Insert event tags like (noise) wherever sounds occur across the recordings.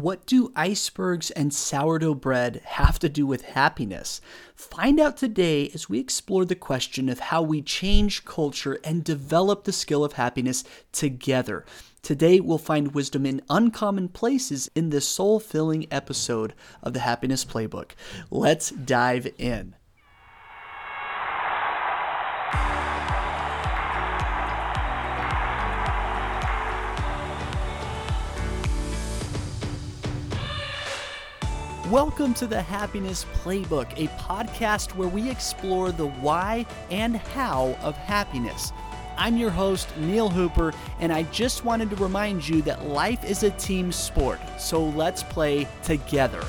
What do icebergs and sourdough bread have to do with happiness? Find out today as we explore the question of how we change culture and develop the skill of happiness together. Today, we'll find wisdom in uncommon places in this soul filling episode of the Happiness Playbook. Let's dive in. Welcome to the Happiness Playbook, a podcast where we explore the why and how of happiness. I'm your host, Neil Hooper, and I just wanted to remind you that life is a team sport, so let's play together.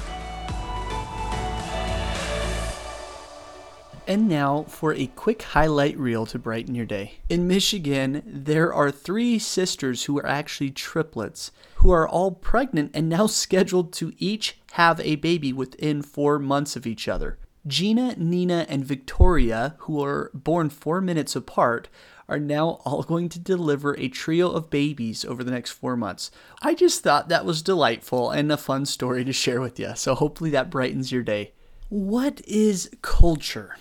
And now for a quick highlight reel to brighten your day. In Michigan, there are three sisters who are actually triplets who are all pregnant and now (laughs) scheduled to each have a baby within four months of each other. Gina, Nina, and Victoria, who are born four minutes apart, are now all (laughs) going to deliver a trio of babies over the next four months. I just thought that was delightful and a fun story to share with you, so hopefully that brightens your day. What is culture?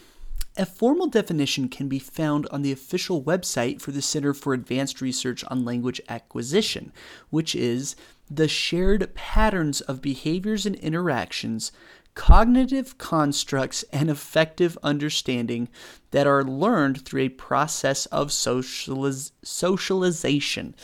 A formal definition can be found on the official website for the Center for Advanced Research on Language Acquisition, which is the shared patterns of behaviors and interactions, cognitive constructs, and effective understanding that are learned through a process of socializ- socialization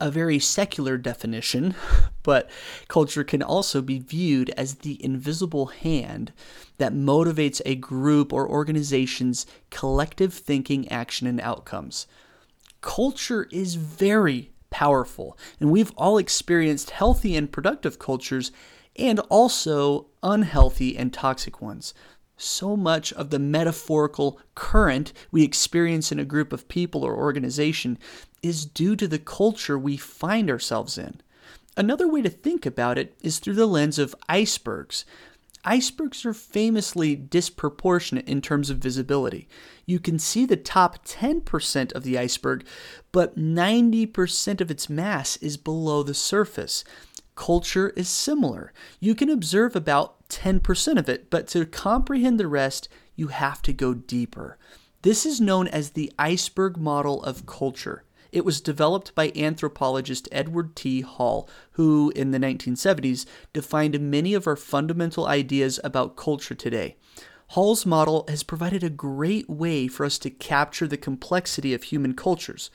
a very secular definition, (laughs) but culture can also be viewed as the invisible hand that motivates a group or organization's collective thinking, action, and outcomes. Culture is very powerful, and we've all experienced healthy and productive cultures and also unhealthy and toxic ones so much of the metaphorical current we experience in a group of people or organization is due to the culture we find ourselves in. Another way to think about it is through the lens of icebergs. Icebergs are famously disproportionate in terms of visibility. You can see the top 10% of the iceberg, but 90% of its mass is below the surface. Culture is similar. You can observe about 10% of it, but to comprehend the rest, you have to go deeper. This is known as the iceberg model of culture. It was developed by anthropologist Edward T. Hall, who, in the 1970s, defined many of our fundamental ideas about culture today. Hall's model has provided a great way for us to capture the complexity of human cultures.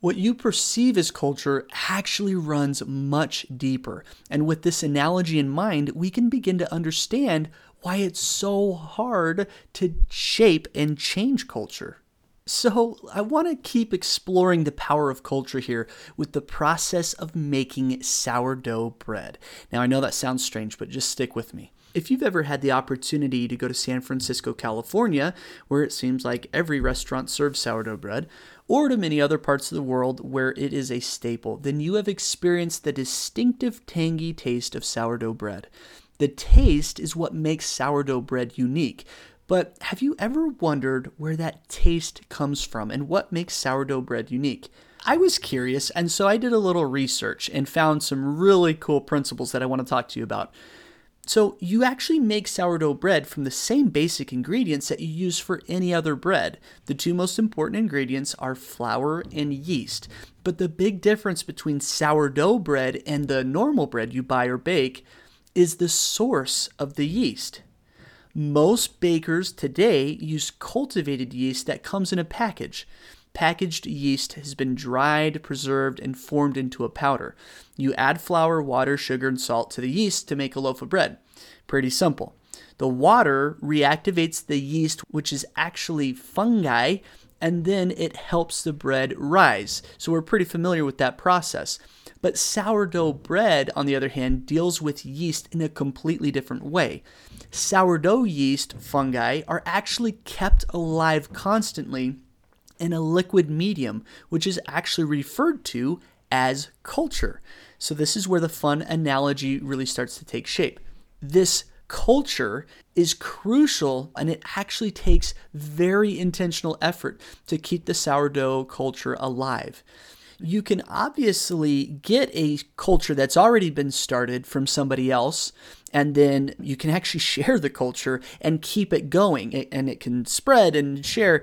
What you perceive as culture actually runs much deeper. And with this analogy in mind, we can begin to understand why it's so hard to shape and change culture. So, I want to keep exploring the power of culture here with the process of making sourdough bread. Now, I know that sounds strange, but just stick with me. If you've ever had the opportunity to go to San Francisco, California, where it seems like every restaurant serves sourdough bread, or to many other parts of the world where it is a staple, then you have experienced the distinctive tangy taste of sourdough bread. The taste is what makes sourdough bread unique, but have you ever wondered where that taste comes from and what makes sourdough bread unique? I was curious, and so I did a little research and found some really cool principles that I want to talk to you about. So, you actually make sourdough bread from the same basic ingredients that you use for any other bread. The two most important ingredients are flour and yeast. But the big difference between sourdough bread and the normal bread you buy or bake is the source of the yeast. Most bakers today use cultivated yeast that comes in a package. Packaged yeast has been dried, preserved, and formed into a powder. You add flour, water, sugar, and salt to the yeast to make a loaf of bread. Pretty simple. The water reactivates the yeast, which is actually fungi, and then it helps the bread rise. So we're pretty familiar with that process. But sourdough bread, on the other hand, deals with yeast in a completely different way. Sourdough yeast fungi are actually kept alive constantly in a liquid medium, which is actually referred to as culture. So, this is where the fun analogy really starts to take shape. This culture is crucial and it actually takes very intentional effort to keep the sourdough culture alive. You can obviously get a culture that's already been started from somebody else, and then you can actually (laughs) share the culture and keep it going, and it can spread and share.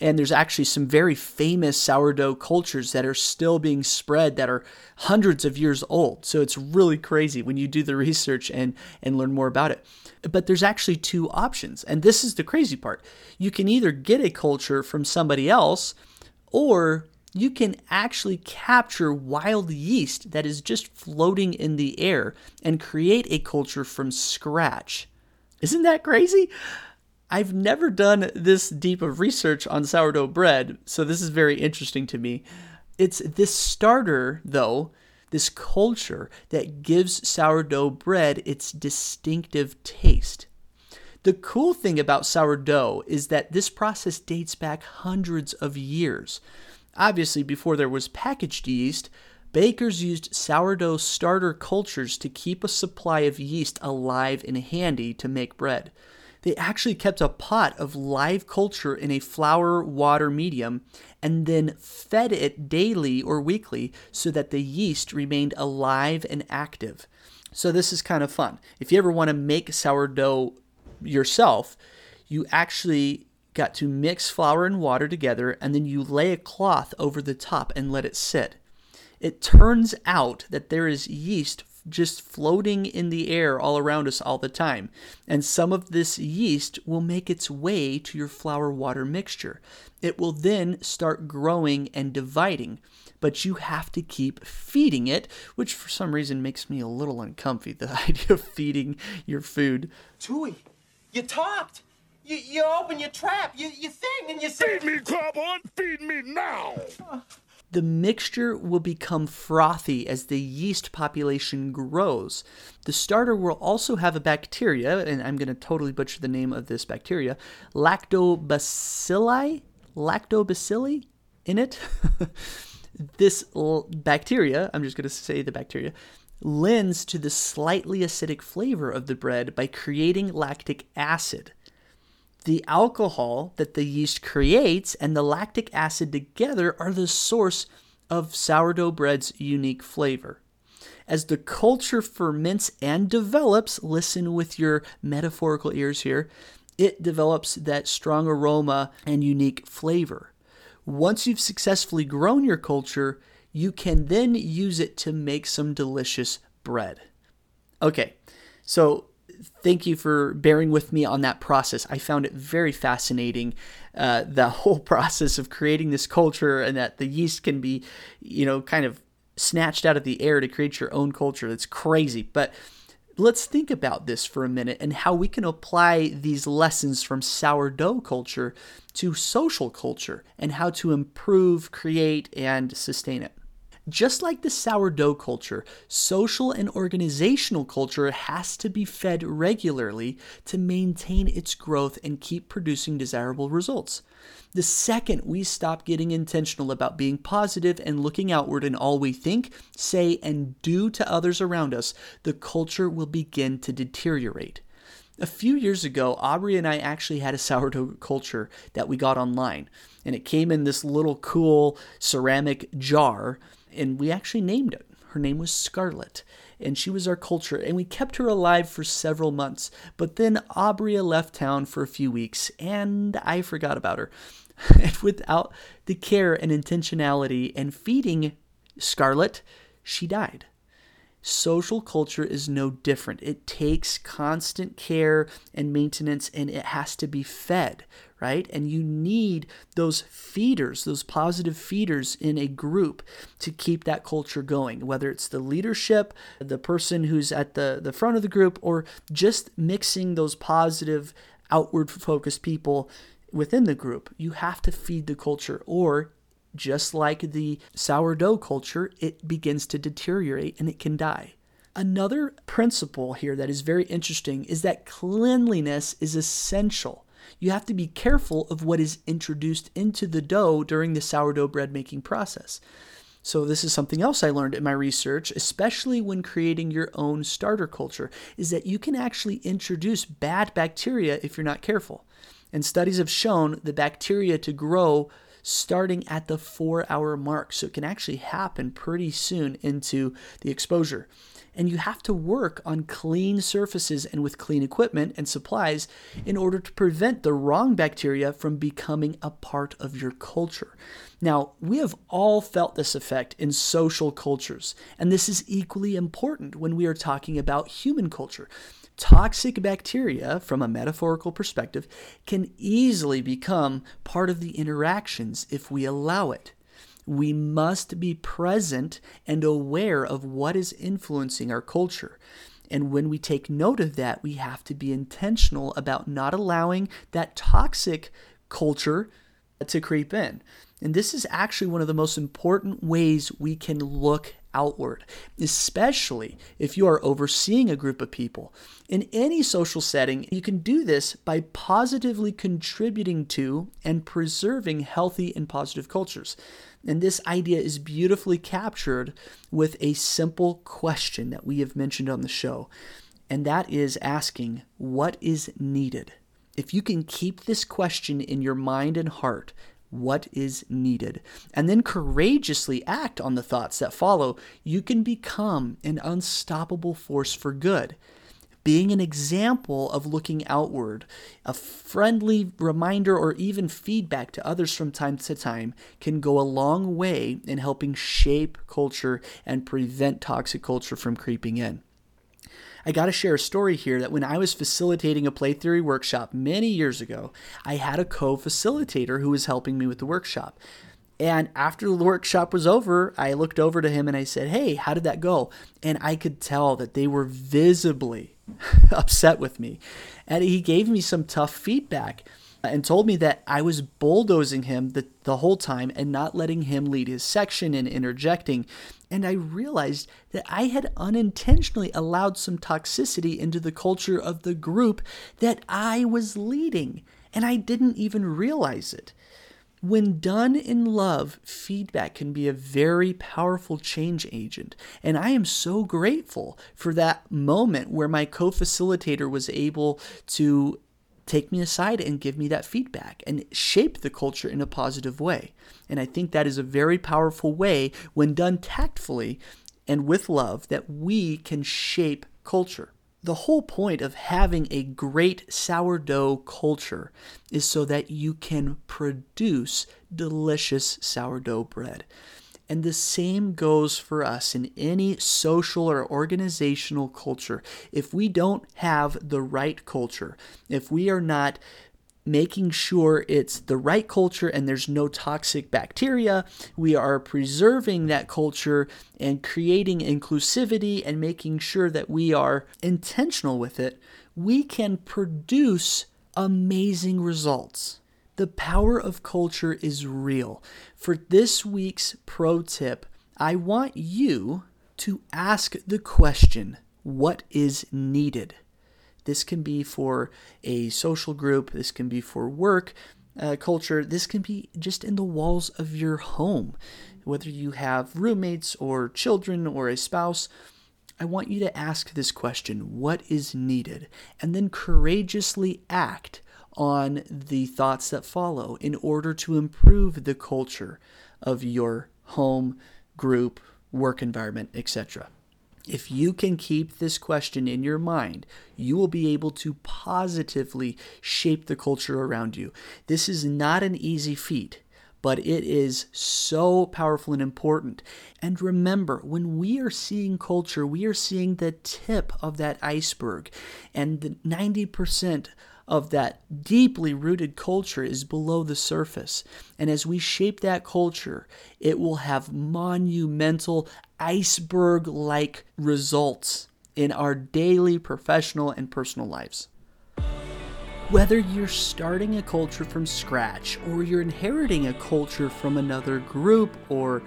And there's actually some very famous sourdough cultures that are still being spread that are hundreds of years old. So it's really crazy when you do the (laughs) research and, and learn more about it. But there's actually two options. And this is the crazy part. You can either get a culture from somebody else, or you can actually capture wild yeast that is just floating in the air and create a culture from scratch. Isn't that crazy? I've never done this deep of research on sourdough bread, so this is very interesting to me. It's this starter, though, this culture that gives sourdough bread its distinctive taste. The cool thing about sourdough is that this process dates back hundreds of years. Obviously, before there was packaged yeast, bakers used sourdough starter cultures to keep a supply of yeast alive and handy to make bread they actually kept a pot of live culture in a flour water medium and then fed it daily or weekly so that the yeast remained alive and active. So, this is kind of fun. If you ever want to make sourdough yourself, you actually got to mix flour and water together and then you lay a cloth over the top and let it sit. It turns out that there is yeast just floating in the air all around us all the time. And some of this yeast will make its way to your flour water mixture. It will then start growing and dividing, but you have to keep feeding it, which for some reason makes me a little uncomfy the (laughs) idea of feeding your food. Twoey, you talked. You, you open your trap, you, you thing, and you say, Feed me, Krelborn! Feed me now! the mixture will become frothy as the yeast population grows. The starter will also have a bacteria, and I'm going to totally butcher the name of this bacteria, lactobacilli, lactobacilli in it. (laughs) this l- bacteria, I'm just going to say the bacteria, lends to the slightly acidic flavor of the bread by creating lactic acid the alcohol that the yeast creates and the lactic acid together are the source of sourdough bread's unique flavor. As the culture ferments and develops, listen with your metaphorical ears here, it develops that strong aroma and unique flavor. Once you've successfully grown your culture, you can then use it to make some delicious bread. Okay, so thank you for bearing with me on that process. I found it very fascinating, uh, the (laughs) whole process of creating this culture and that the yeast can be, you know, kind of snatched out of the air to create your own culture. It's crazy. But let's think about this for a minute and how we can apply these lessons from sourdough culture to social culture and how to improve, create, and sustain it. Just like the sourdough culture, social and organizational culture has to be fed regularly to maintain its growth and keep producing desirable results. The second we stop getting intentional about being positive and looking outward in all we think, say, and do to others around us, the culture will begin to deteriorate. A few years ago, Aubrey and I actually had a sourdough culture that we got online, and it came in this little cool ceramic jar and we actually named it. Her name was Scarlet, and she was our culture, and we kept her alive for several months. But then Abria left town for a few weeks, and I forgot about her. and (laughs) without the care and intentionality and feeding Scarlet, she died. Social culture is no different. It takes constant care and maintenance, and it has to be fed, right? And you need those feeders, those positive feeders in a group to keep that culture going, whether it's the leadership, the person who's at the, the front of the group, or just mixing those positive, outward focused people within the group. You have to feed the culture, or just like the sourdough culture, it begins to deteriorate and it can die. Another principle here that is very interesting is that cleanliness is essential you have to be careful of what is introduced into the dough during the sourdough bread making process. So this is something else I learned in my research, especially when creating your own starter culture, is that you can actually introduce bad bacteria if you're not careful. And studies have shown the bacteria to grow starting at the four hour mark. So it can actually happen pretty soon into the exposure. And you have to work on clean surfaces and with clean equipment and supplies in order to prevent the wrong bacteria from becoming a part of your culture. Now, we have all felt this effect in social cultures, and this is equally important when we are talking about human culture. Toxic bacteria, from a metaphorical perspective, can easily become part of the interactions if we allow it. We must be present and aware of what is influencing our culture. And when we take note of that, we have to be intentional about not allowing that toxic culture to creep in. And this is actually one of the most important ways we can look outward, especially if you are overseeing a group of people. In any social setting, you can do this by positively contributing to and preserving healthy and positive cultures. And this idea is beautifully captured with a simple question that we have mentioned on the show, and that is asking, What is needed? If you can keep this question in your mind and heart, what is needed, and then courageously act on the thoughts that follow, you can become an unstoppable force for good. Being an example of looking outward, a friendly reminder, or even feedback to others from time to time can go a long way in helping shape culture and prevent toxic culture from creeping in. I got to share a story here that when I was facilitating a play theory workshop many years ago, I had a co facilitator who was helping me with the workshop. And after the workshop was over, I looked over to him and I said, Hey, how did that go? And I could tell that they were visibly (laughs) upset with me. And he gave me some tough feedback and told me that I was bulldozing him the, the whole time and not letting him lead his section and interjecting. And I realized that I had unintentionally allowed some toxicity into the culture of the group that I was leading, and I didn't even realize it. When done in love, feedback can be a very powerful change agent. And I am so grateful for that moment where my co facilitator was able to take me aside and give me that feedback and shape the culture in a positive way. And I think that is a very powerful way, when done tactfully and with love, that we can shape culture. The whole point of having a great sourdough culture is so that you can produce delicious sourdough bread. And the same goes for us in any social or organizational culture. If we don't have the right culture, if we are not making sure it's the right culture and there's no toxic bacteria. We are preserving that culture and creating inclusivity and making sure that we are intentional with it. We can produce amazing results. The power of culture is real. For this week's pro tip, I want you to ask the question what is needed? This can be for a social group, this can be for work uh, culture, this can be just in the walls of your home. Whether you have roommates or children or a spouse, I want you to ask this question what is needed? And then courageously act on the thoughts that follow in order to improve the culture of your home, group, work environment, etc. If you can keep this question in your mind, you will be able to positively shape the culture around you. This is not an easy feat, but it is so powerful and important. And remember, when we are seeing culture, we are seeing the tip of that iceberg, and the 90% of that deeply rooted culture is below the surface. And as we shape that culture, it will have monumental iceberg like results in our daily professional and personal lives. Whether you're starting a culture from scratch or you're inheriting a culture from another group or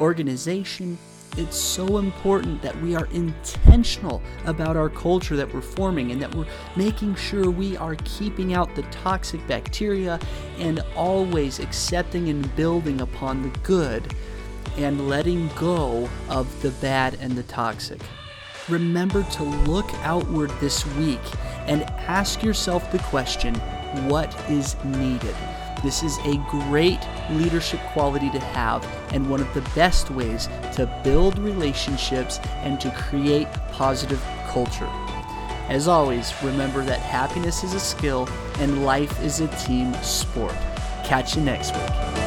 organization, it's so important that we are intentional about our culture that we're forming and that we're making sure we are keeping out the toxic bacteria and always accepting and building upon the good and letting go of the bad and the toxic. Remember to look outward this week and ask yourself the question what is needed? This is a great leadership quality to have and one of the best ways to build relationships and to create positive culture. As always, remember that happiness is a skill and life is a team sport. Catch you next week.